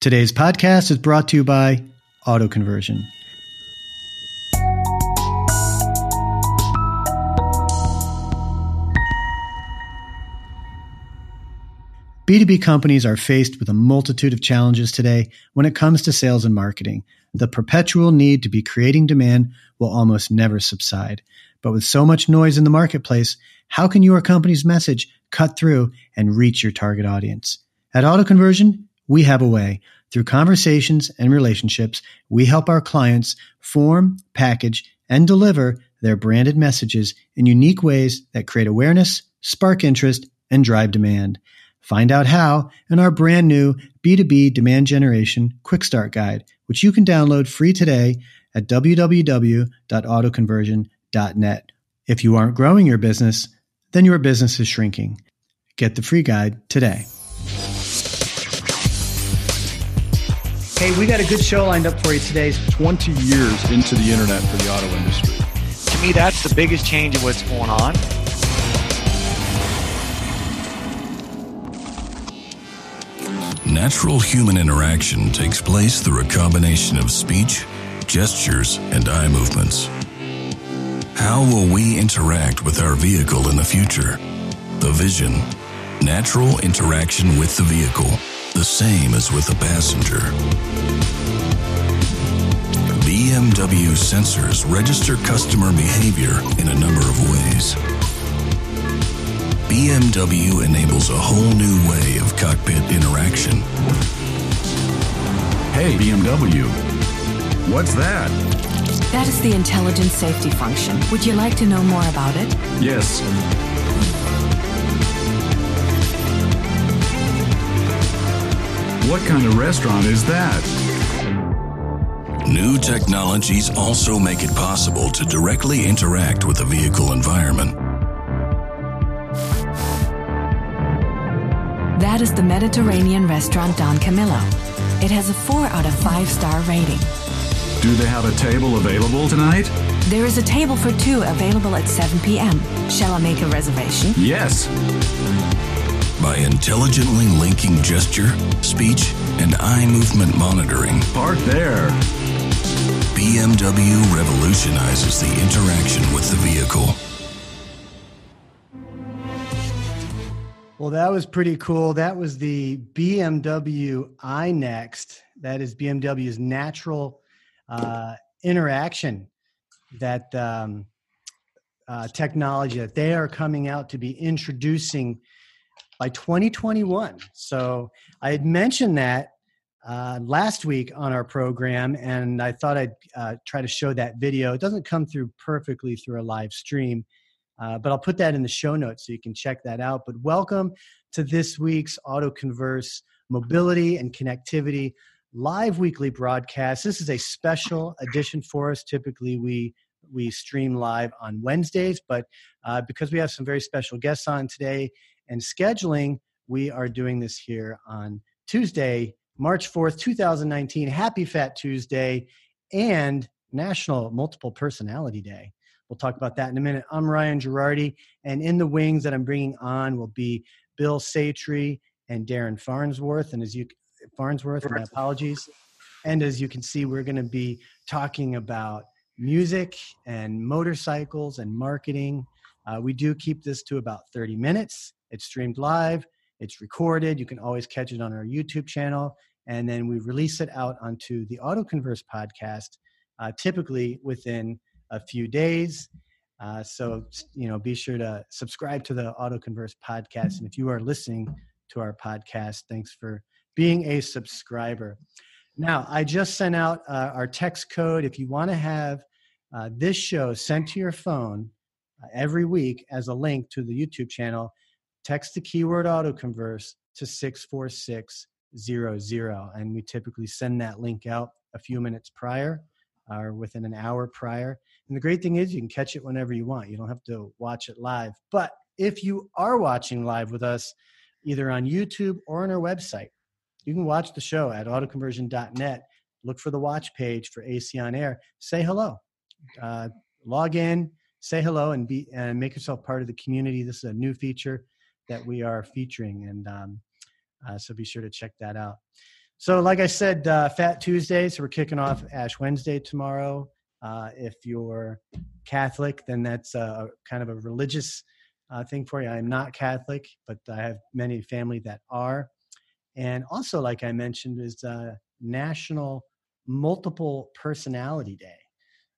Today's podcast is brought to you by Auto Conversion. B2B companies are faced with a multitude of challenges today when it comes to sales and marketing. The perpetual need to be creating demand will almost never subside. But with so much noise in the marketplace, how can your company's message cut through and reach your target audience? At Auto Conversion, we have a way. Through conversations and relationships, we help our clients form, package, and deliver their branded messages in unique ways that create awareness, spark interest, and drive demand. Find out how in our brand new B2B demand generation quick start guide, which you can download free today at www.autoconversion.net. If you aren't growing your business, then your business is shrinking. Get the free guide today. Hey, we got a good show lined up for you today. 20 years into the internet for the auto industry. To me, that's the biggest change in what's going on. Natural human interaction takes place through a combination of speech, gestures, and eye movements. How will we interact with our vehicle in the future? The vision. Natural interaction with the vehicle, the same as with a passenger. BMW sensors register customer behavior in a number of ways. BMW enables a whole new way of cockpit interaction. Hey, BMW. What's that? That is the intelligent safety function. Would you like to know more about it? Yes. What kind of restaurant is that? New technologies also make it possible to directly interact with the vehicle environment. That is the Mediterranean restaurant Don Camillo. It has a 4 out of 5 star rating. Do they have a table available tonight? There is a table for two available at 7 p.m. Shall I make a reservation? Yes. By intelligently linking gesture, speech, and eye movement monitoring, Park there. BMW revolutionizes the interaction with the vehicle. Well, that was pretty cool. That was the BMW iNext. That is BMW's natural uh, interaction that um, uh, technology that they are coming out to be introducing by 2021. So I had mentioned that uh, last week on our program, and I thought I'd uh, try to show that video. It doesn't come through perfectly through a live stream, uh, but I'll put that in the show notes so you can check that out. But welcome to this week's Auto Converse Mobility and Connectivity live weekly broadcast. This is a special edition for us. Typically, we we stream live on Wednesdays, but uh, because we have some very special guests on today and scheduling, we are doing this here on Tuesday, March 4th, 2019. Happy Fat Tuesday and National Multiple Personality Day. We'll talk about that in a minute. I'm Ryan Girardi, and in the wings that I'm bringing on will be Bill Satry and Darren Farnsworth. And as you Farnsworth, my apologies. And as you can see, we're going to be talking about music and motorcycles and marketing. Uh, we do keep this to about 30 minutes. It's streamed live, it's recorded. You can always catch it on our YouTube channel. And then we release it out onto the AutoConverse podcast, uh, typically within a few days. Uh, so, you know, be sure to subscribe to the AutoConverse podcast. And if you are listening to our podcast, thanks for being a subscriber. Now, I just sent out uh, our text code. If you want to have uh, this show sent to your phone uh, every week as a link to the YouTube channel, text the keyword autoconverse to 64600. And we typically send that link out a few minutes prior or within an hour prior. And the great thing is you can catch it whenever you want. You don't have to watch it live. But if you are watching live with us, either on YouTube or on our website, you can watch the show at autoconversion.net. Look for the watch page for AC on Air. Say hello. Uh, log in, say hello, and be and make yourself part of the community. This is a new feature that we are featuring, and um, uh, so be sure to check that out. So, like I said, uh, Fat Tuesday. So we're kicking off Ash Wednesday tomorrow. Uh, if you're Catholic, then that's a, kind of a religious uh, thing for you. I'm not Catholic, but I have many family that are. And also, like I mentioned, is uh, National Multiple Personality Day.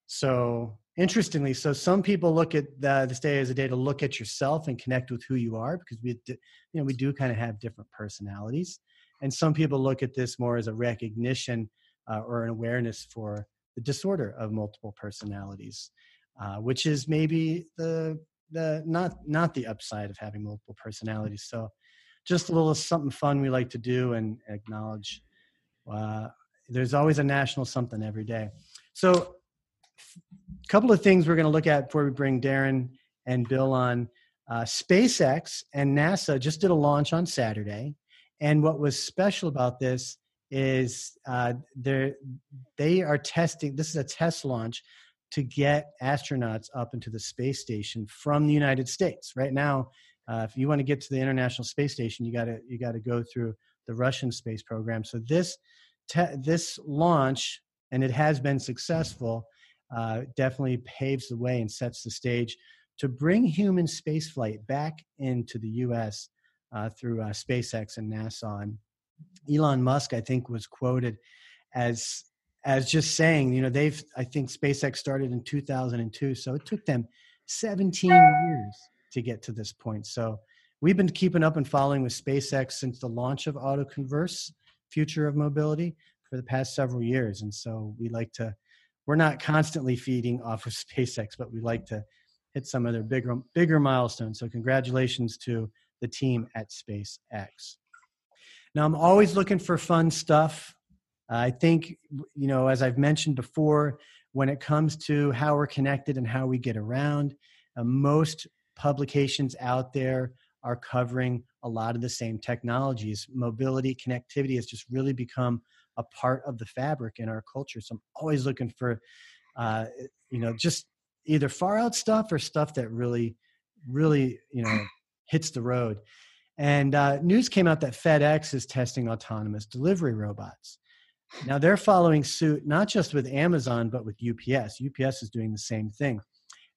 So, interestingly, so some people look at the, this day as a day to look at yourself and connect with who you are because we, you know, we do kind of have different personalities. And some people look at this more as a recognition uh, or an awareness for the disorder of multiple personalities, uh, which is maybe the the not not the upside of having multiple personalities. So, just a little something fun we like to do and acknowledge. Uh, there's always a national something every day. So, a couple of things we're going to look at before we bring Darren and Bill on. Uh, SpaceX and NASA just did a launch on Saturday, and what was special about this is uh, they are testing. This is a test launch to get astronauts up into the space station from the United States. Right now, uh, if you want to get to the International Space Station, you got to you got to go through the Russian space program. So this te- this launch, and it has been successful, uh, definitely paves the way and sets the stage to bring human spaceflight back into the U.S. Uh, through uh, SpaceX and NASA. And Elon Musk, I think, was quoted as as just saying, you know, they've I think SpaceX started in 2002, so it took them 17 years to get to this point. So we've been keeping up and following with SpaceX since the launch of AutoConverse, Future of Mobility, for the past several years. And so we like to, we're not constantly feeding off of SpaceX, but we like to hit some of their bigger bigger milestones. So congratulations to the team at SpaceX. Now I'm always looking for fun stuff. I think, you know, as I've mentioned before, when it comes to how we're connected and how we get around, uh, most publications out there are covering a lot of the same technologies. Mobility, connectivity has just really become a part of the fabric in our culture. So I'm always looking for, uh, you know, just either far out stuff or stuff that really, really, you know, hits the road. And uh, news came out that FedEx is testing autonomous delivery robots. Now they're following suit not just with Amazon, but with UPS. UPS is doing the same thing.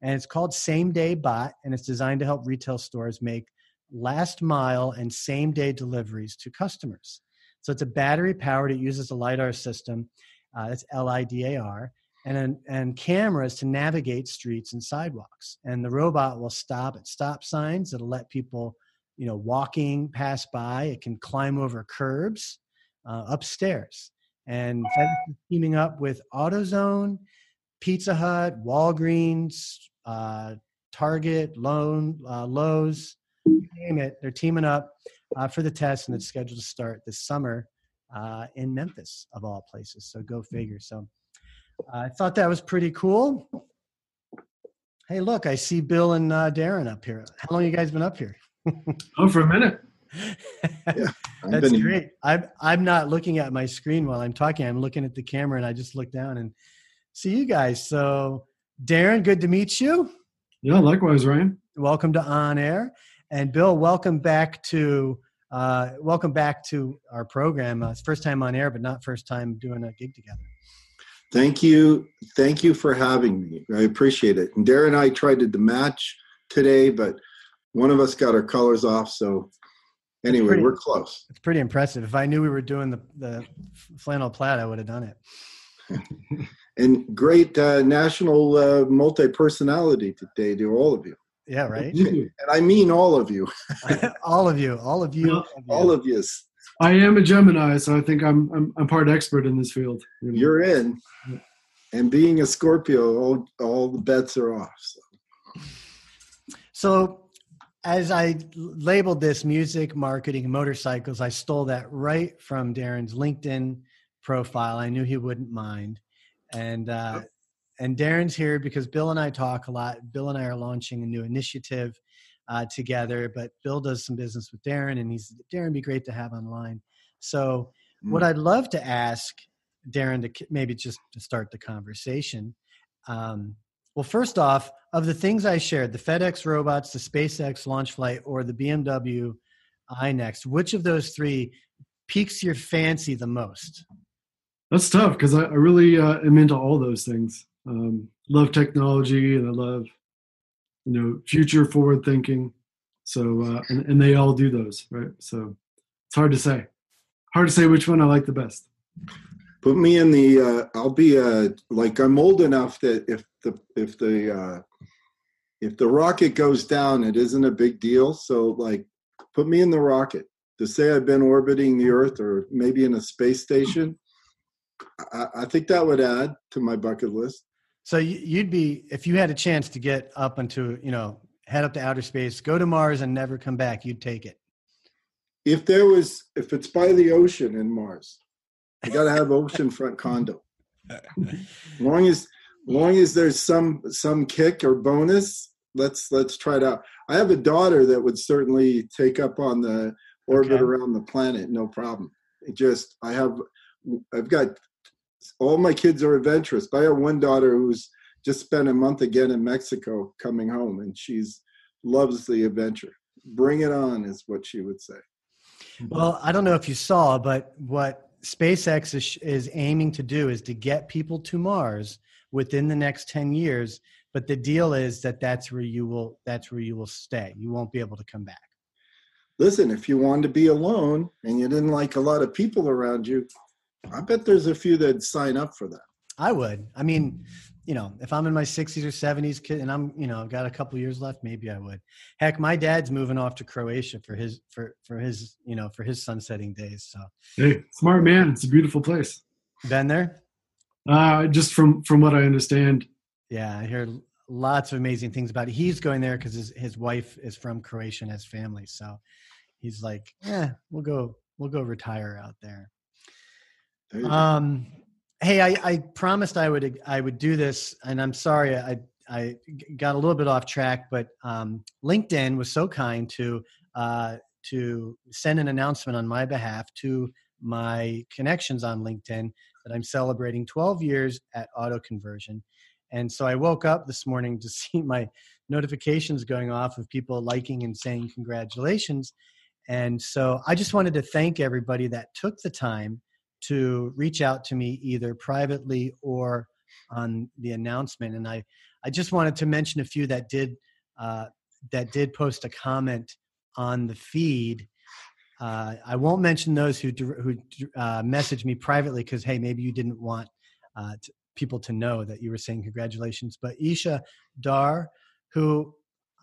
And it's called Same Day Bot, and it's designed to help retail stores make last mile and same day deliveries to customers. So it's a battery powered, it uses a LIDAR system, uh, that's L I D A R, and, and cameras to navigate streets and sidewalks. And the robot will stop at stop signs, it'll let people you know, walking pass by. It can climb over curbs uh, upstairs. And teaming up with AutoZone, Pizza Hut, Walgreens, uh, Target, Lone, uh, Lowe's, name it. They're teaming up uh, for the test, and it's scheduled to start this summer uh, in Memphis, of all places. So go figure. So uh, I thought that was pretty cool. Hey, look, I see Bill and uh, Darren up here. How long you guys been up here? oh, for a minute. yeah, That's great. I'm I'm not looking at my screen while I'm talking. I'm looking at the camera, and I just look down and see you guys. So, Darren, good to meet you. Yeah, likewise, Ryan. Welcome to On Air, and Bill, welcome back to uh, welcome back to our program. Uh, it's first time on air, but not first time doing a gig together. Thank you, thank you for having me. I appreciate it. And Darren and I tried to match today, but one of us got our colors off. So anyway, pretty, we're close. It's pretty impressive. If I knew we were doing the, the flannel plaid, I would have done it. and great uh, national uh, multi-personality today to all of you. Yeah, right. and I mean all of you. all of you. All of you. all of you. I am a Gemini, so I think I'm I'm, I'm part expert in this field. You know? You're in. And being a Scorpio, all, all the bets are off. So. so as I labeled this music, marketing, motorcycles, I stole that right from Darren's LinkedIn profile. I knew he wouldn't mind. And uh, and Darren's here because Bill and I talk a lot. Bill and I are launching a new initiative uh, together, but Bill does some business with Darren, and he's Darren be great to have online. So, mm. what I'd love to ask Darren to maybe just to start the conversation. Um, well, first off, of the things I shared, the FedEx robots, the SpaceX launch flight, or the BMW iNext, which of those three piques your fancy the most? That's tough because I, I, really uh, am into all those things. Um, love technology and I love, you know, future forward thinking. So, uh, and, and they all do those, right? So it's hard to say. Hard to say which one I like the best. Put me in the. Uh, I'll be uh, like I'm old enough that if the if the uh, if the rocket goes down, it isn't a big deal. So like, put me in the rocket to say I've been orbiting the Earth or maybe in a space station. I, I think that would add to my bucket list. So you'd be if you had a chance to get up into you know head up to outer space, go to Mars, and never come back. You'd take it. If there was, if it's by the ocean in Mars, you got to have oceanfront condo. long as long as there's some some kick or bonus, let's let's try it out. I have a daughter that would certainly take up on the orbit okay. around the planet, no problem. It just I have I've got all my kids are adventurous. But I have one daughter who's just spent a month again in Mexico coming home, and she's loves the adventure. Bring it on, is what she would say. Well, I don't know if you saw, but what SpaceX is, is aiming to do is to get people to Mars within the next 10 years. But the deal is that that's where you will that's where you will stay. You won't be able to come back. Listen, if you wanted to be alone and you didn't like a lot of people around you, I bet there's a few that sign up for that. I would. I mean, you know, if I'm in my 60s or 70s kid and I'm, you know, I've got a couple years left, maybe I would. Heck, my dad's moving off to Croatia for his for for his, you know, for his sunsetting days. So Hey, smart man. It's a beautiful place. Been there? Uh just from from what I understand. Yeah, I hear lots of amazing things about it. He's going there because his his wife is from Croatia and has family. So he's like, yeah, we'll go we'll go retire out there. Um Hey, I, I promised I would I would do this, and I'm sorry I I got a little bit off track, but um, LinkedIn was so kind to uh, to send an announcement on my behalf to my connections on LinkedIn that I'm celebrating 12 years at Auto Conversion. And so I woke up this morning to see my notifications going off of people liking and saying congratulations. And so I just wanted to thank everybody that took the time to reach out to me either privately or on the announcement. And I, I just wanted to mention a few that did uh, that did post a comment on the feed. Uh, I won't mention those who who uh, messaged me privately because hey, maybe you didn't want uh, to, people to know that you were saying congratulations. But Isha Dar, who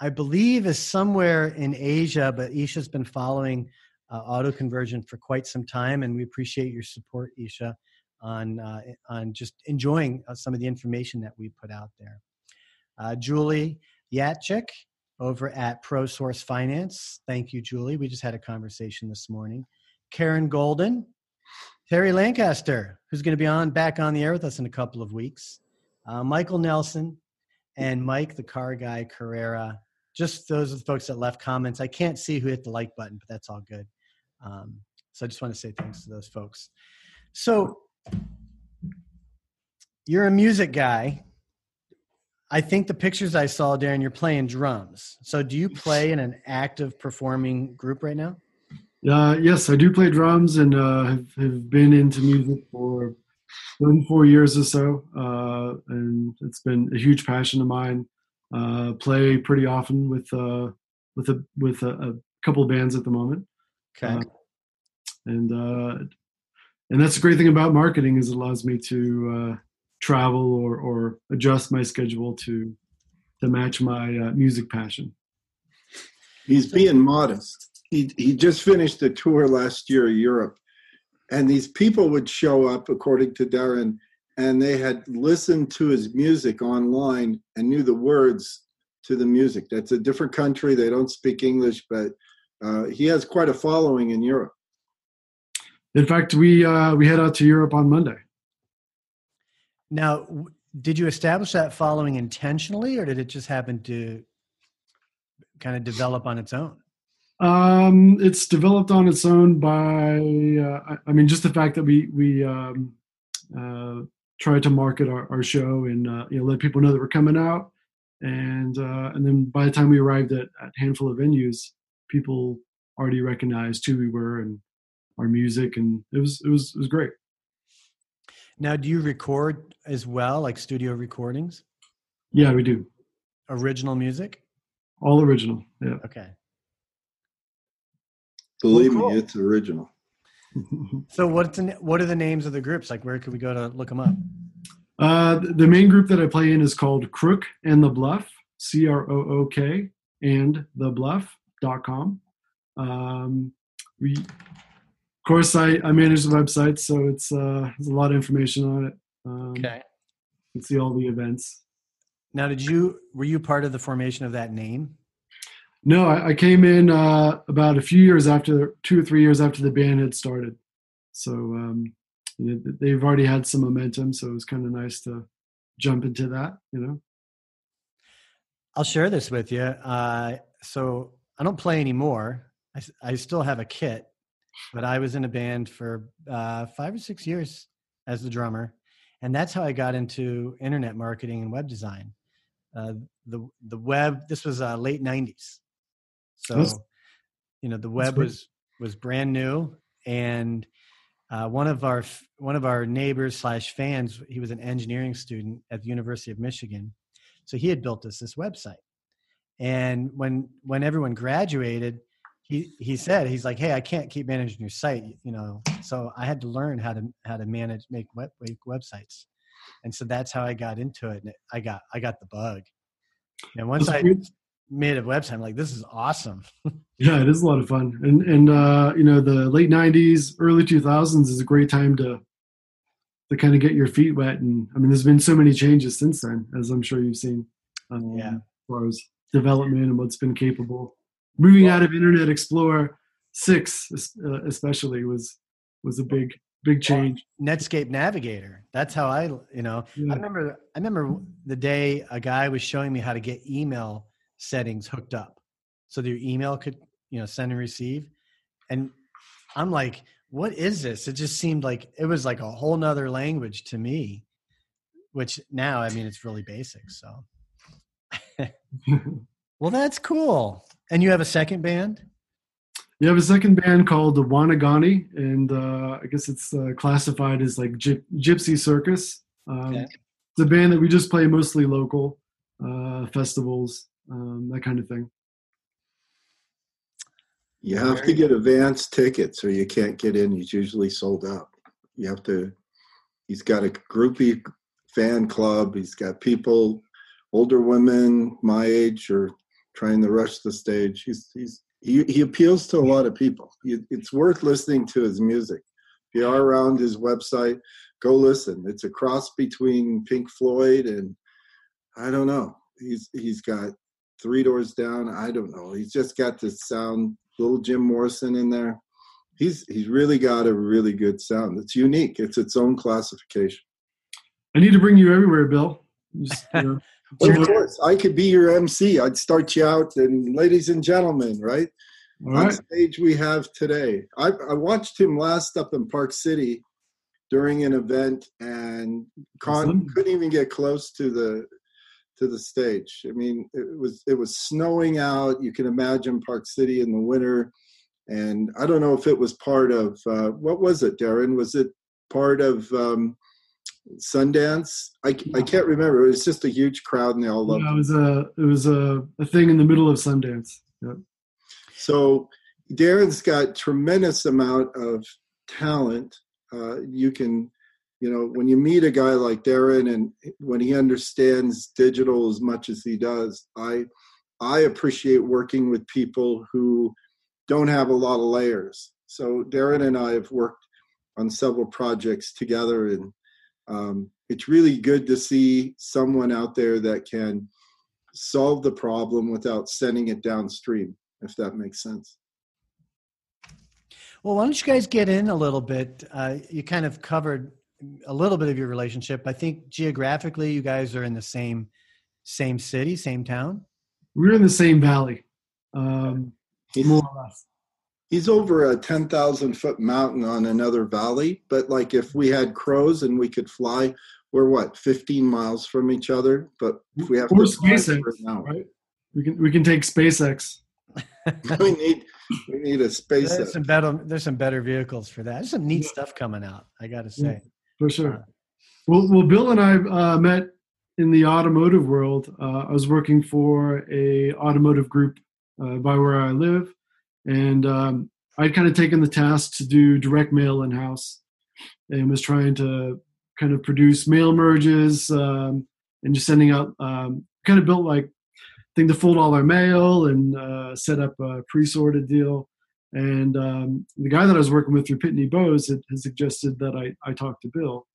I believe is somewhere in Asia, but Isha's been following uh, auto conversion for quite some time, and we appreciate your support, Isha, on uh, on just enjoying uh, some of the information that we put out there. Uh, Julie Yatchik over at ProSource Finance. Thank you, Julie. We just had a conversation this morning. Karen Golden, Terry Lancaster, who's going to be on back on the air with us in a couple of weeks. Uh, Michael Nelson and Mike, the car guy Carrera. Just those are the folks that left comments. I can't see who hit the like button, but that's all good. Um, so I just want to say thanks to those folks. So you're a music guy. I think the pictures I saw, Darren, you're playing drums. So do you play in an active performing group right now? Uh, yes, I do play drums and uh, have, have been into music for 34 years or so. Uh, and it's been a huge passion of mine. Uh, play pretty often with uh, with a with a, a couple of bands at the moment. Okay. Uh, and uh, and that's the great thing about marketing is it allows me to uh, travel or or adjust my schedule to to match my uh, music passion. He's being modest. He he just finished a tour last year of Europe, and these people would show up, according to Darren, and they had listened to his music online and knew the words to the music. That's a different country. They don't speak English, but uh, he has quite a following in Europe. In fact, we uh, we head out to Europe on Monday. Now, did you establish that following intentionally, or did it just happen to kind of develop on its own? Um, it's developed on its own by, uh, I mean, just the fact that we we um, uh, try to market our, our show and uh, you know let people know that we're coming out, and uh, and then by the time we arrived at, at a handful of venues, people already recognized who we were and our music, and it was it was it was great. Now, do you record as well, like studio recordings, Yeah, we do original music? all original. Yeah. Okay. Believe cool. me, it's original. So what's the, what are the names of the groups? Like, where could we go to look them up? Uh, the main group that I play in is called Crook and the Bluff, C R O O K and the bluff.com. Um, we, of course, I, I manage the website, so it's uh, there's a lot of information on it. Um, Okay. You can see all the events. Now, did you were you part of the formation of that name? No, I, I came in uh, about a few years after, two or three years after the band had started. So um, you know, they've already had some momentum, so it was kind of nice to jump into that, you know. I'll share this with you. Uh, so I don't play anymore. I still have a kit, but I was in a band for uh, five or six years as the drummer, and that's how I got into internet marketing and web design. Uh, the the web. This was uh, late '90s, so That's- you know the web was was brand new, and uh, one of our one of our neighbors slash fans. He was an engineering student at the University of Michigan, so he had built us this website. And when when everyone graduated, he he said he's like, "Hey, I can't keep managing your site, you know." So I had to learn how to how to manage make web make websites, and so that's how I got into it. And I got I got the bug. And once I made a website, I'm like, "This is awesome." Yeah, it is a lot of fun, and and uh, you know the late '90s, early 2000s is a great time to to kind of get your feet wet. And I mean, there's been so many changes since then, as I'm sure you've seen. Um, Yeah. As far as development and what's been capable, moving out of Internet Explorer six, uh, especially, was was a big big change. Netscape Navigator. That's how I, you know, Yeah. I remember. I remember the day a guy was showing me how to get email settings hooked up, so that your email could, you know, send and receive. And I'm like, "What is this?" It just seemed like it was like a whole nother language to me. Which now, I mean, it's really basic. So, well, that's cool. And you have a second band. You have a second band called the Wanagani, and uh, I guess it's uh, classified as like gyp- Gypsy Circus. Um, Okay. It's a band that we just play mostly local uh, festivals, um, that kind of thing. You have to get advance tickets or you can't get in. He's usually sold out. You have to, he's got a groupie fan club. He's got people, older women my age are trying to rush the stage. He's, he's, he, he appeals to a lot of people. You- It's worth listening to his music. If you are around his website, go listen. It's a cross between Pink Floyd and I don't know. He's he's got Three Doors Down. I don't know. He's just got this sound. Little Jim Morrison in there. He's he's really got a really good sound. It's unique. It's its own classification. I need to bring you everywhere, Bill. Just, you know, Of course, I could be your MC. I'd start you out, and ladies and gentlemen, right? all on right. stage we have today. I, I watched him last up in Park City during an event, and Con couldn't even get close to the to the stage. I mean, it was it was snowing out. You can imagine Park City in the winter, and I don't know if it was part of uh, what was it, Darren? Was it part of um, Sundance? I, I can't remember. It was just a huge crowd, and they all loved Yeah, it. it was a it was a, a thing in the middle of Sundance. Yep. So Darren's got tremendous amount of talent. Uh, you can, you know, when you meet a guy like Darren and when he understands digital as much as he does, I I appreciate working with people who don't have a lot of layers. So Darren and I have worked on several projects together, and um, it's really good to see someone out there that can solve the problem without sending it downstream if that makes sense. Well, why don't you guys get in a little bit? Uh, you kind of covered a little bit of your relationship. I think geographically, you guys are in the same same city, same town. We're in the same valley, um, more or less. He's over a 10,000 foot mountain on another valley, but like if we had crows and we could fly, we're what, 15 miles from each other? But if we have Or to fly SpaceX, for an hour, right? We can we can take SpaceX. we need We need a space. There's some better. There's some better vehicles for that. There's some neat stuff coming out. I got to say. for sure. Well, well, Bill and I uh, met in the automotive world. Uh, I was working for a automotive group uh, by where I live, and um, I'd kind of taken the task to do direct mail in house, and was trying to kind of produce mail merges um, and just sending out. Um, kind of built like thing to fold all our mail and uh, set up a pre-sorted deal. And um, the guy that I was working with through Pitney Bowes had, had suggested that I, I talk to Bill.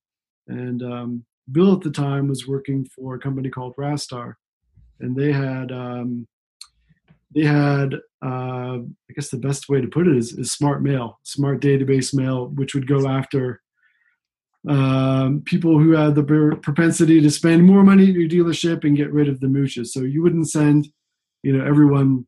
And um, Bill at the time was working for a company called Rastar, and they had um, they had uh, I guess the best way to put it is, is smart mail, smart database mail, which would go after um, people who had the propensity to spend more money at your dealership and get rid of the mooches. So you wouldn't send, you know, everyone,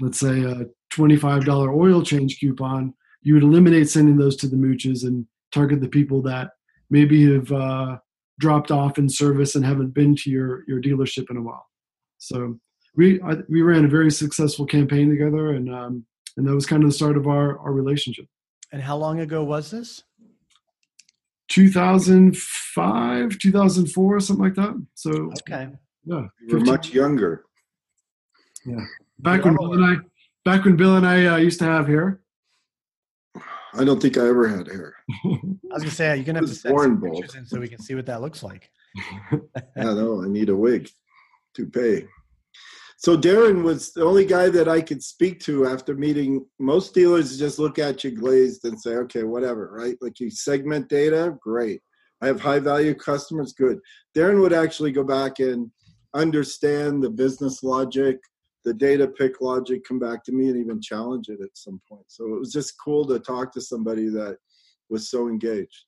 let's say a $25 oil change coupon. You would eliminate sending those to the mooches and target the people that maybe have uh, dropped off in service and haven't been to your your dealership in a while. So we I, we ran a very successful campaign together, and um, and that was kind of the start of our our relationship. And how long ago was this? 2005, 2004, something like that. So okay, yeah, we're much younger. Yeah, back when Bill and I, back when Bill and I uh, used to have hair. I don't think I ever had hair. I was gonna say you're gonna have to send some pictures in so we can see what that looks like. yeah, no, I need a wig to pay. So Darren was the only guy that I could speak to after meeting most dealers just look at you glazed and say, okay, whatever, right? Like you segment data, great. I have high value customers, good. Darren would actually go back and understand the business logic, the data pick logic, come back to me and even challenge it at some point. So it was just cool to talk to somebody that was so engaged.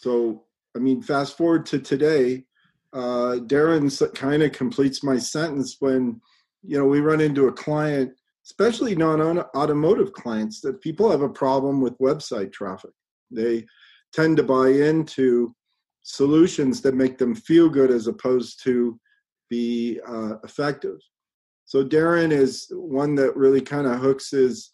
So, I mean, fast forward to today, uh, Darren kind of completes my sentence when, you know, we run into a client, especially non-automotive clients, that people have a problem with website traffic. They tend to buy into solutions that make them feel good as opposed to be uh, effective. So Darren is one that really kind of hooks his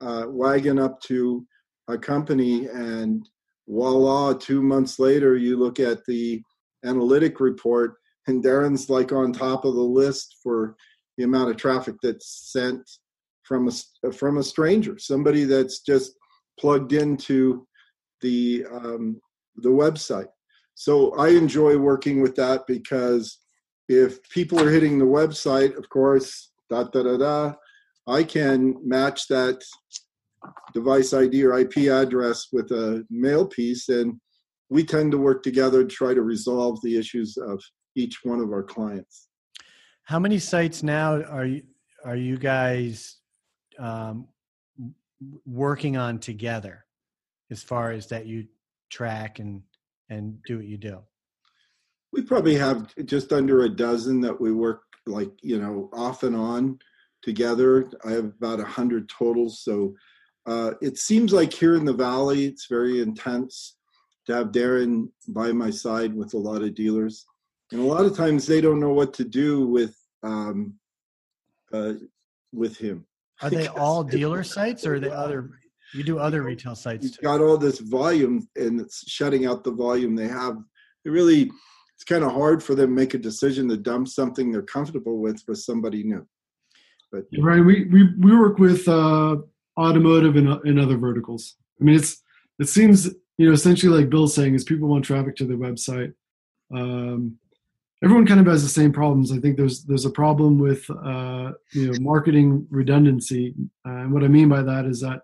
uh, wagon up to a company, and voila! Two months later, you look at the analytic report, and Darren's like on top of the list for the amount of traffic that's sent from a from a stranger, somebody that's just plugged into the um, the website. So I enjoy working with that because if people are hitting the website, of course, da da da da, I can match that device ID or IP address with a mail piece and we tend to work together to try to resolve the issues of each one of our clients. How many sites now are you are you guys um, working on together, as far as that you track and and do what you do? We probably have just under a dozen that we work like you know off and on together. I have about a hundred total, so uh, it seems like here in the valley it's very intense to have Darren by my side with a lot of dealers, and a lot of times they don't know what to do with um, uh, with him. Are they all dealer sites, or are they other? You do other retail sites. Too You've got all this volume, and it's shutting out the volume they have. It really, it's kind of hard for them to make a decision to dump something they're comfortable with with somebody new. But right, we we we work with uh, automotive and, and other verticals. I mean, it's it seems you know, essentially like Bill's saying is people want traffic to their website. Um, everyone kind of has the same problems. I think there's there's a problem with uh, you know marketing redundancy, uh, and what I mean by that is that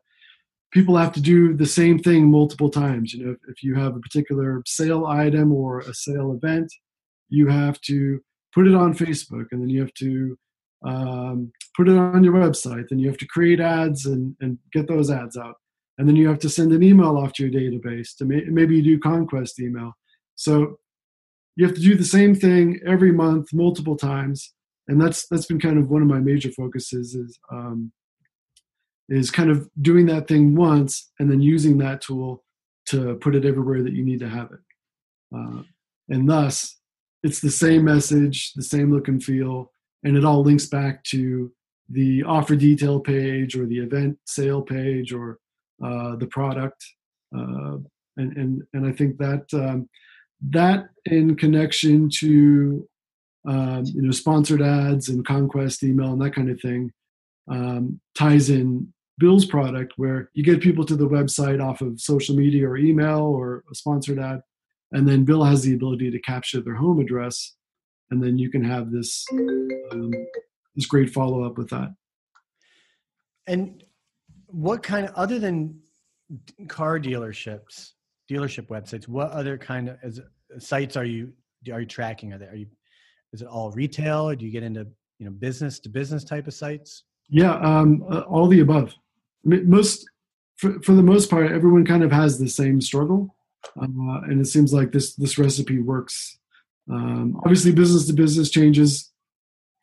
people have to do the same thing multiple times. You know, if, if you have a particular sale item or a sale event, you have to put it on Facebook, and then you have to um, put it on your website, and you have to create ads and and get those ads out and then you have to send an email off to your database to may, maybe you do conquest email. So you have to do the same thing every month multiple times. And that's that's been kind of one of my major focuses is um, is kind of doing that thing once and then using that tool to put it everywhere that you need to have it. Uh, and thus it's the same message the same look and feel and it all links back to the offer detail page or the event sale page or uh, the product. Uh, and, and, and I think that um, that in connection to um, you know sponsored ads and conquest email and that kind of thing um, ties in Bill's product where you get people to the website off of social media or email or a sponsored ad, and then Bill has the ability to capture their home address, and then you can have this um, this great follow up with that. And what kind of other than car dealerships, dealership websites, what other kind of as, sites are you are you tracking? Are they are you is it all retail or do you get into you know business to business type of sites? Yeah, um, uh, all the above. I mean, most for, for the most part, everyone kind of has the same struggle, uh, and it seems like this this recipe works. Um, obviously, business to business changes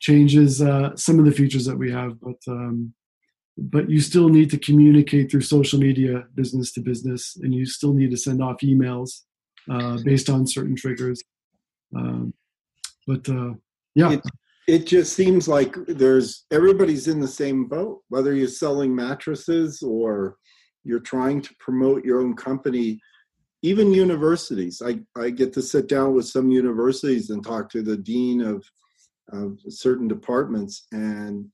changes uh, some of the features that we have, but um, but you still need to communicate through social media, business to business, and you still need to send off emails uh, based on certain triggers. Um, but uh, yeah, it, it just seems like there's everybody's in the same boat whether you're selling mattresses or you're trying to promote your own company. Even universities i, I get to sit down with some universities and talk to the dean of, of certain departments and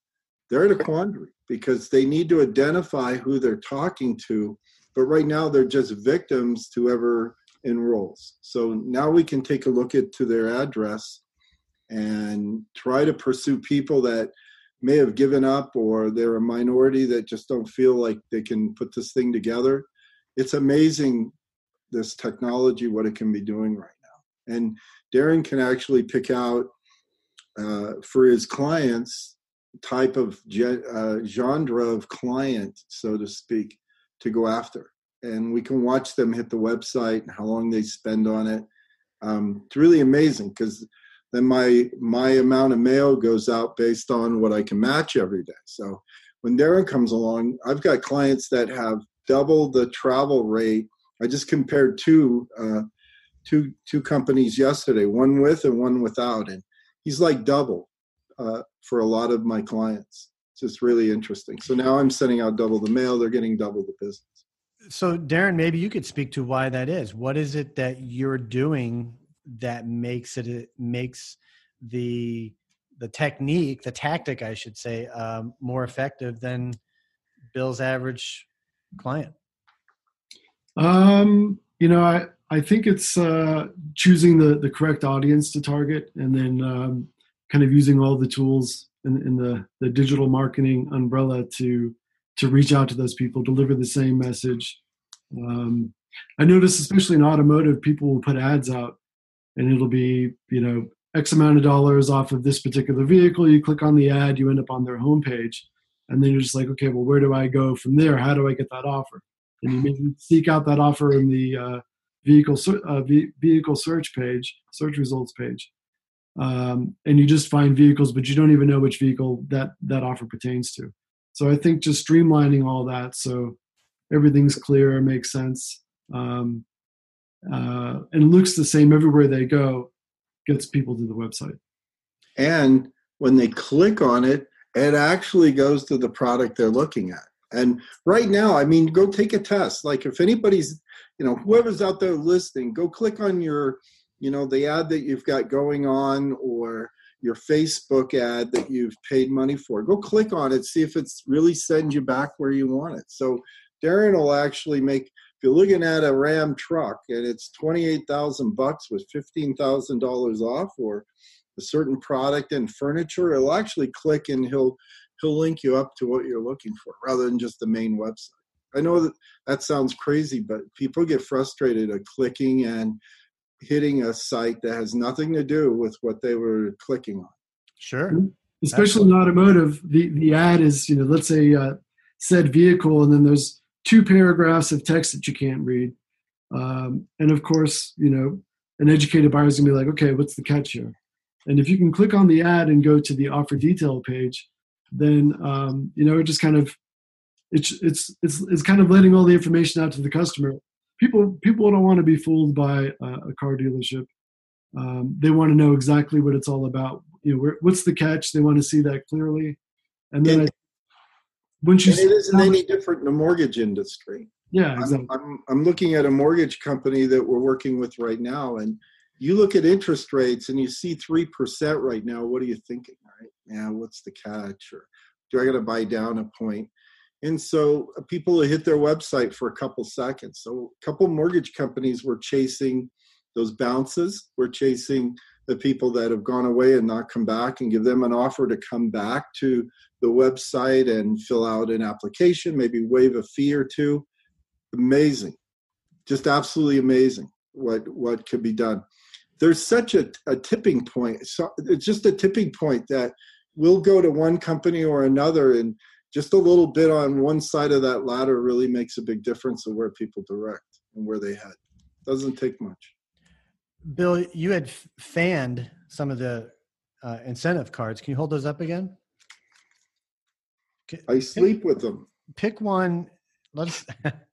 they're in a quandary because they need to identify who they're talking to but right now they're just victims to whoever enrolls so now we can take a look at to their address and try to pursue people that may have given up or they're a minority that just don't feel like they can put this thing together. It's amazing this technology what it can be doing right now. And Darren can actually pick out uh, for his clients type of ge- uh, genre of client, so to speak, to go after. And we can watch them hit the website and how long they spend on it. Um, it's really amazing because then my my amount of mail goes out based on what I can match every day. So when Darren comes along, I've got clients that have double the travel rate. I just compared two uh, two two companies yesterday, one with and one without, and he's like double uh, for a lot of my clients. It's just really interesting. So now I'm sending out double the mail; they're getting double the business. So Darren, maybe you could speak to why that is. What is it that you're doing that makes it, it makes the the technique, the tactic, I should say, um, more effective than Bill's average client? Um, you know, I I think it's uh, choosing the the correct audience to target, and then um, kind of using all the tools in, in the the digital marketing umbrella to to reach out to those people, deliver the same message. Um, I notice, especially in automotive, people will put ads out and it'll be you know x amount of dollars off of this particular vehicle. You click on the ad you end up on their homepage. And then you're just like okay well where do i go from there? How do i get that offer? And you maybe seek out that offer in the uh, vehicle uh, vehicle search page search results page um, and you just find vehicles but you don't even know which vehicle that that offer pertains to so i think just streamlining all that so everything's clear makes sense um, uh, and looks the same everywhere they go, gets people to the website. And when they click on it, it actually goes to the product they're looking at. And right now, I mean, go take a test. Like if anybody's, you know, whoever's out there listening, go click on your, you know, the ad that you've got going on or your Facebook ad that you've paid money for. Go click on it, see if it's really sends you back where you want it. So Darren will actually make if you're looking at a Ram truck and it's twenty eight thousand bucks with fifteen thousand dollars off, or a certain product and furniture, it'll actually click and he'll he'll link you up to what you're looking for rather than just the main website. I know that that sounds crazy, but people get frustrated at clicking and hitting a site that has nothing to do with what they were clicking on. Sure. Mm-hmm. Especially in automotive, the, the ad is, you know, let's say uh, said vehicle, and then there's two paragraphs of text that you can't read. Um, and of course, you know, an educated buyer is gonna be like, okay, what's the catch here? And if you can click on the ad and go to the offer detail page, then um, you know it just kind of it's it's it's it's kind of letting all the information out to the customer. People people don't want to be fooled by a, a car dealership. Um, they want to know exactly what it's all about. you know, where, what's the catch? They want to see that clearly. And then And- I, once you And it isn't any different in the mortgage industry. yeah, I'm, exactly. I'm, I'm looking at a mortgage company that we're working with right now, and you look at interest rates and you see 3% right now. What are you thinking, right? Yeah, what's the catch? Or do I got to buy down a point? And so uh, people hit their website for a couple seconds. So a couple mortgage companies were chasing those bounces. We're chasing the people that have gone away and not come back and give them an offer to come back to the website and fill out an application, maybe waive a fee or two. Amazing. Just absolutely amazing what what could be done. There's such a, a tipping point. So it's just a tipping point that we'll go to one company or another and just a little bit on one side of that ladder really makes a big difference of where people direct and where they head. Doesn't take much. Bill, you had fanned some of the uh, incentive cards. Can you hold those up again? I sleep with them. Pick one. Let's.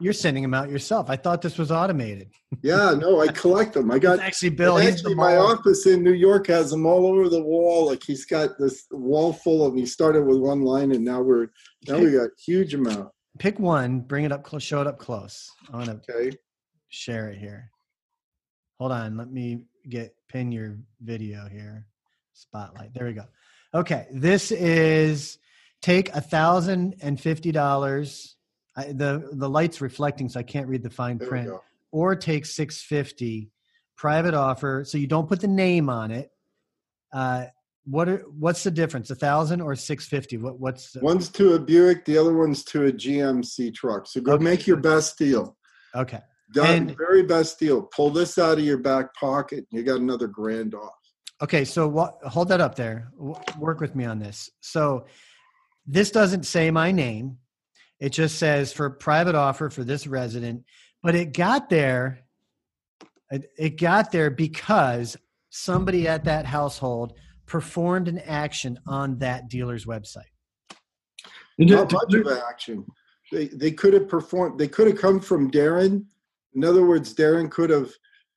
You're sending them out yourself. I thought this was automated. Yeah, no, I collect them. I got It's actually Bill. Actually, my office in New York has them all over the wall. Like he's got this wall full of. He started with one line, and now we're now we got huge amount. Pick one. Bring it up close. Show it up close. I want to Okay, share it here. Hold on. Let me get pin your video here. Spotlight. There we go. Okay. This is take a thousand and fifty dollars. The the light's reflecting, so I can't read the fine there print. Or take six fifty. Private offer. So you don't put the name on it. Uh, what are what's the difference? A thousand or six fifty? What what's the, One's to a Buick, the other one's to a GMC truck. So go Okay. make your best deal. okay? Done, And- very best deal. Pull this out of your back pocket. You got another grand off. Okay, so what? Hold that up there. W- Work with me on this. So this doesn't say my name. It just says for private offer for this resident, but it got there. It, it got there because somebody at that household performed an action on that dealer's website. And to- Not much of an action. They they could have performed. They could have come from Darren. In other words, Darren could have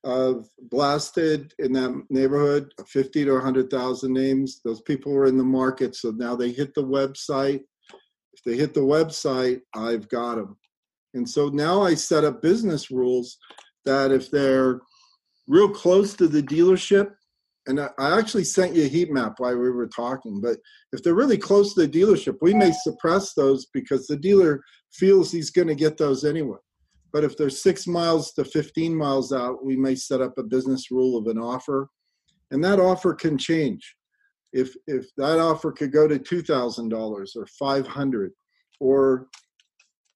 uh, blasted in that neighborhood fifty to hundred thousand names. Those people were in the market, so now they hit the website. If they hit the website, I've got them. And so now I set up business rules that if they're real close to the dealership, and I actually sent you a heat map while we were talking, but if they're really close to the dealership, we may suppress those because the dealer feels he's going to get those anyway. But if they're six miles to 15 miles out, we may set up a business rule of an offer, and that offer can change. If if that offer could go to two thousand dollars or five hundred, or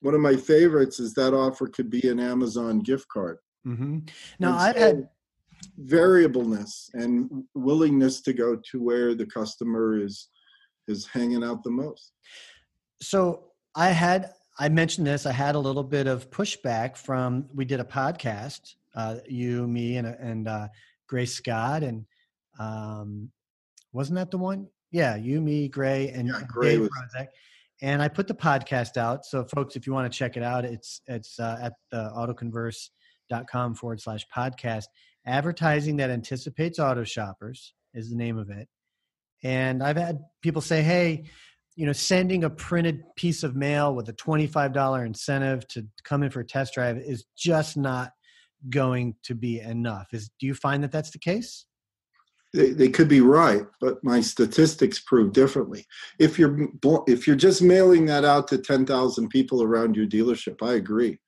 one of my favorites is that offer could be an Amazon gift card. hmm Now I've had variableness and willingness to go to where the customer is is hanging out the most. so I had I mentioned this. I had a little bit of pushback from. We did a podcast, uh, you, me, and and uh, Grace Scott, and um, wasn't that the one? Yeah, you, me, Gray, and Yeah, Gray Dave was-. And I put the podcast out. So, folks, if you want to check it out, it's it's uh, at the autoconverse.com forward slash podcast. Advertising that anticipates auto shoppers is the name of it. And I've had people say, hey, you know, sending a printed piece of mail with a $25 incentive to come in for a test drive is just not going to be enough. Is do you find that that's the case? They, they could be right, but my statistics prove differently. If you're if you're just mailing that out to ten thousand people around your dealership, I agree,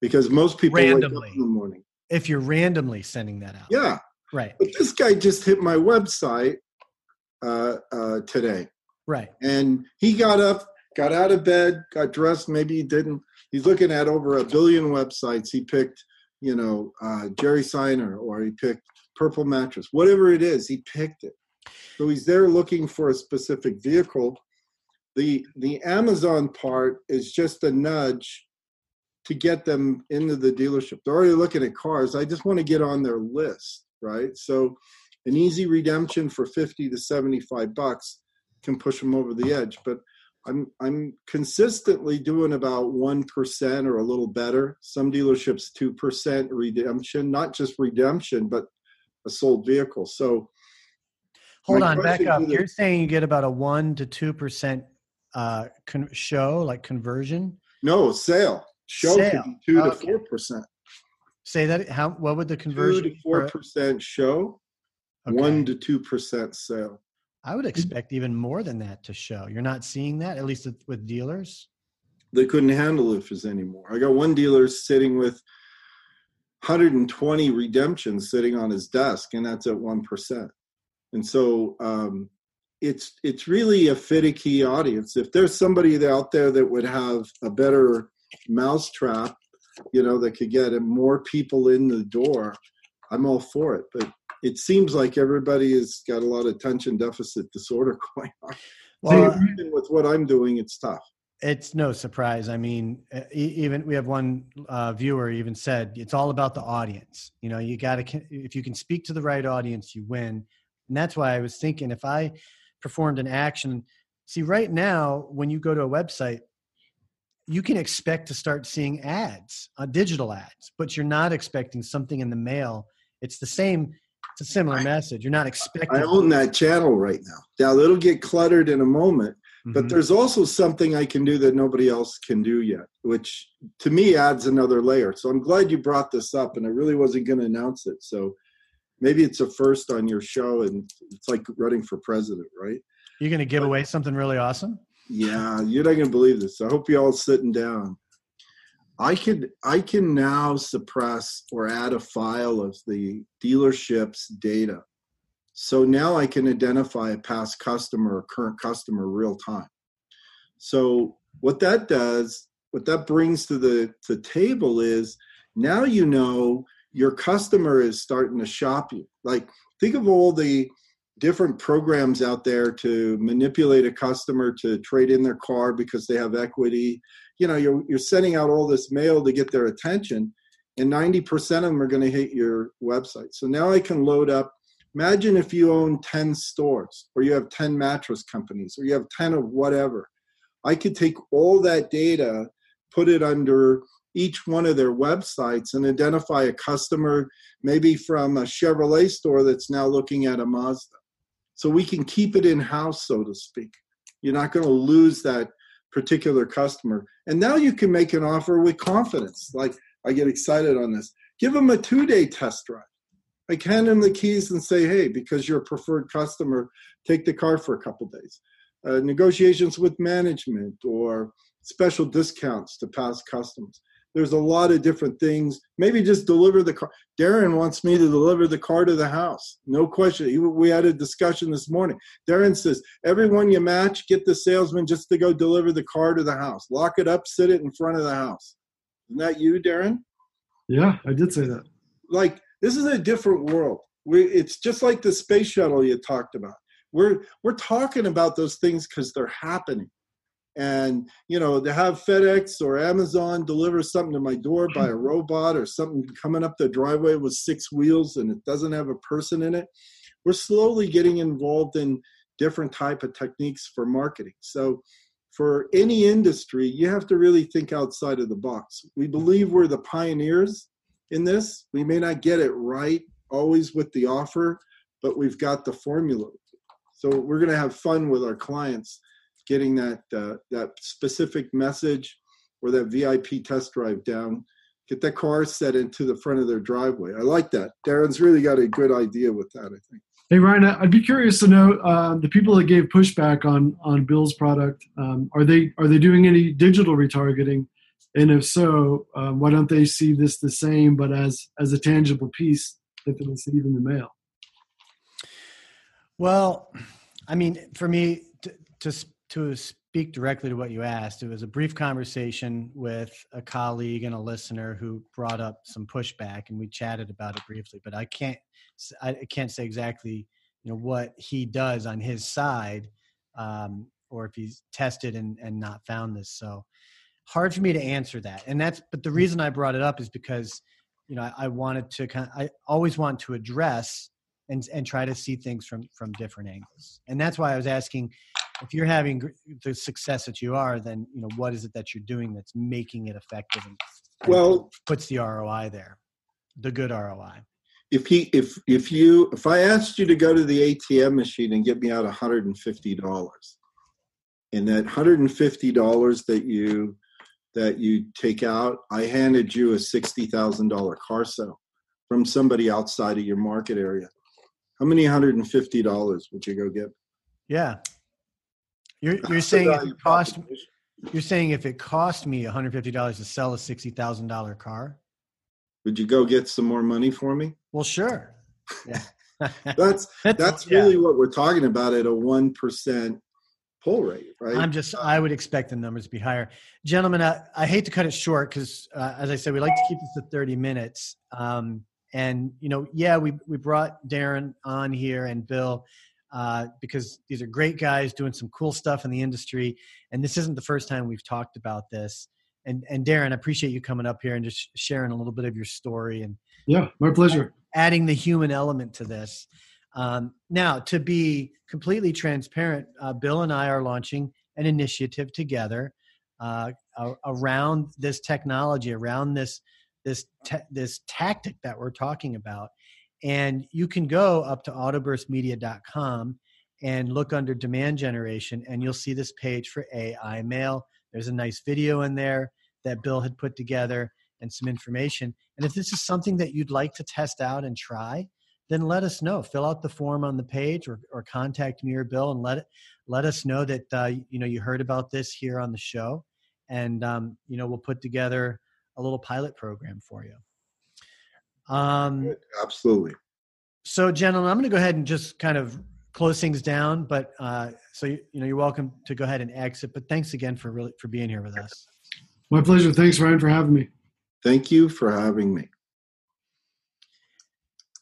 because most people wake Randomly. up in the morning. If you're randomly sending that out. Yeah, Right. but this guy just hit my website uh, uh, today. Right. And he got up, got out of bed, got dressed. Maybe he didn't. He's looking at over a billion websites. He picked, you know, uh, Jerry Seiner or he picked Purple Mattress, whatever it is, he picked it. So he's there looking for a specific vehicle. The the Amazon part is just a nudge to get them into the dealership. They're already looking at cars. I just want to get on their list, right? So an easy redemption for 50 to 75 bucks can push them over the edge. But I'm I'm consistently doing about one percent or a little better. Some dealerships two percent redemption, not just redemption, but a sold vehicle. So Hold on, back up. You're saying you get about a one to two percent uh, con- show, like conversion. No, sale. Show Sale. two to four percent. Say that. How? What would the conversion? Two to four percent show, okay. one to two percent sale. I would expect even more than that to show. You're not seeing that, at least with- with dealers. They couldn't handle IFAs anymore. I got one dealer sitting with 120 redemptions sitting on his desk, and that's at one percent. And so um, it's it's really a finicky audience. If there's somebody out there that would have a better mousetrap, you know, that could get more people in the door, I'm all for it. But it seems like everybody has got a lot of attention deficit disorder going on. Well, so even with what I'm doing, it's tough. It's no surprise. I mean, even we have one uh, viewer even said it's all about the audience. You know, you got to if you can speak to the right audience, you win. And that's why I was thinking if I performed an action. See, right now when you go to a website, you can expect to start seeing ads, uh, digital ads, but you're not expecting something in the mail. It's the same. It's a similar message. You're not expecting. I own that channel right now. Now it'll get cluttered in a moment, but Mhm. there's also something I can do that nobody else can do yet, which to me adds another layer. So I'm glad you brought this up, and I really wasn't going to announce it. So maybe it's a first on your show, and it's like running for president, right? you're going to give away something really awesome. Yeah, you're not going to believe this. I hope you all sitting down. I could I can now suppress or add a file of the dealership's data. So now I can identify a past customer or current customer real time. So what that does, what that brings to the to table is now you know your customer is starting to shop you. Like think of all the different programs out there to manipulate a customer to trade in their car because they have equity. You know, you're you're sending out all this mail to get their attention, and 90% of them are going to hit your website. So now I can load up. Imagine if you own 10 stores, or you have 10 mattress companies, or you have 10 of whatever. I could take all that data, put it under each one of their websites, and identify a customer, maybe from a Chevrolet store that's now looking at a Mazda. So we can keep it in house so to speak. You're not going to lose that particular customer. And now you can make an offer with confidence. Like i get excited on this. Give them a two day test drive like hand them the keys and say hey because you're a preferred customer take the car for a couple days. Uh, negotiations with management or special discounts to past customers. There's a lot of different things. Maybe just deliver the car. Darren wants me to deliver the car to the house. No question. He- we had a discussion this morning. Darren says everyone you match get the salesman just to go deliver the car to the house. Lock it up sit it in front of the house. Isn't that you darren? Yeah, I did say that. like this is a different world. We, it's just like the space shuttle you talked about. We're we're talking about those things because they're happening. And you know to have fedex or amazon deliver something to my door by a robot or something coming up the driveway with six wheels and it doesn't have a person in it we're slowly getting involved in different type of techniques for marketing. So for any industry you have to really think outside of the box. We believe we're the pioneers in this. We may not get it right always with the offer but we've got the formula. So we're going to have fun with our clients getting that uh, that specific message or that vip test drive down. Get that car set into the front of their driveway. I like that. Darren's really got a good idea with that i think. Hey Ryan, I'd be curious to know uh, the people that gave pushback on on Bill's product. Um, are they are they doing any digital retargeting? And if so, uh, why don't they see this the same, but as as a tangible piece that they receive in the mail? Well, I mean, for me to, to to speak directly to what you asked, it was a brief conversation with a colleague and a listener who brought up some pushback, and we chatted about it briefly. But I can't I can't say exactly you know what he does on his side, um, or if he's tested and and not found this. So hard for me to answer that, and that's but the hmm. reason I brought it up is because you know I, I wanted to kind I always want to address and and try to see things from from different angles. And that's why i was asking if you're having the success that you are then you know what is it that you're doing that's making it effective and well puts the roi there the good roi if he if if you if I asked you to go to the ATM machine and get me out hundred and fifty dollars, and that hundred and fifty dollars that you that you take out. I handed you a $60,000 car sale from somebody outside of your market area. How many $150 would you go get? Yeah. You're, you're saying if it cost you're saying if it cost me $150 to sell a $60,000 car, would you go get some more money for me? Well, sure. Yeah. that's that's, that's really yeah. what we're talking about at a 1% Pull rate, right? I'm just, I would expect the numbers to be higher. Gentlemen, I, I hate to cut it short because, uh, as I said, we like to keep this to 30 minutes. Um, and, you know, yeah, we, we brought Darren on here and Bill uh, because these are great guys doing some cool stuff in the industry. And this isn't the first time we've talked about this. And, and Darren, I appreciate you coming up here and just sharing a little bit of your story and yeah, my pleasure. Adding the human element to this. Um, now, to be completely transparent, uh, Bill and I are launching an initiative together uh, around this technology, around this this ta- this tactic that we're talking about. And you can go up to autoburstmedia.com and look under demand generation, and you'll see this page for AI mail. There's a nice video in there that Bill had put together and some information. And if this is something that you'd like to test out and try, then let us know. Fill out the form on the page or, or contact me or Bill and let it, let us know that uh, you know you heard about this here on the show, and um, you know we'll put together a little pilot program for you. Um, Absolutely. so, gentlemen, I'm going to go ahead and just kind of close things down. But uh, so you, you know, you're welcome to go ahead and exit. But thanks again for really for being here with us. My pleasure. Thanks, Ryan, for having me. Thank you for having me.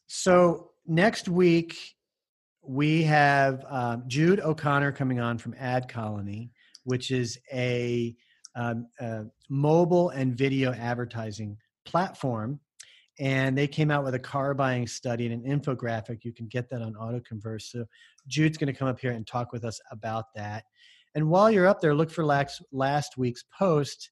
So next week we have um, Jude O'Connor coming on from AdColony, which is a, um, a mobile and video advertising platform. And they came out with a car buying study and an infographic. You can get that on AutoConverse. So Jude's going to come up here and talk with us about that. And while you're up there, look for last, last week's post,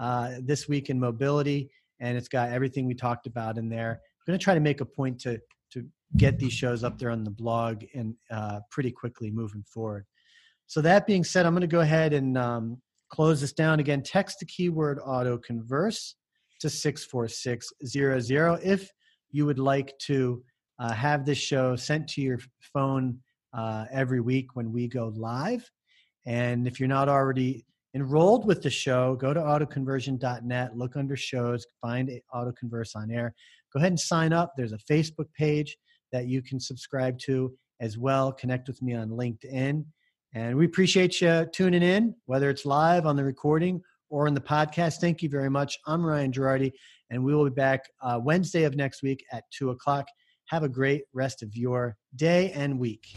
uh, this week in mobility, and it's got everything we talked about in there. Going to try to make a point to to get these shows up there on the blog and uh, pretty quickly moving forward. So that being said, I'm going to go ahead and um, close this down again. Text the keyword auto converse to 64600 if you would like to uh, have this show sent to your phone uh, every week when we go live. And if you're not already enrolled with the show, go to autoconversion.net, look under shows, find autoconverse on air. Go ahead and sign up. There's a Facebook page that you can subscribe to as well. Connect with me on LinkedIn. And we appreciate you tuning in, whether it's live on the recording or in the podcast. Thank you very much. I'm Ryan Girardi, and we will be back uh, Wednesday of next week at 2 o'clock. Have a great rest of your day and week.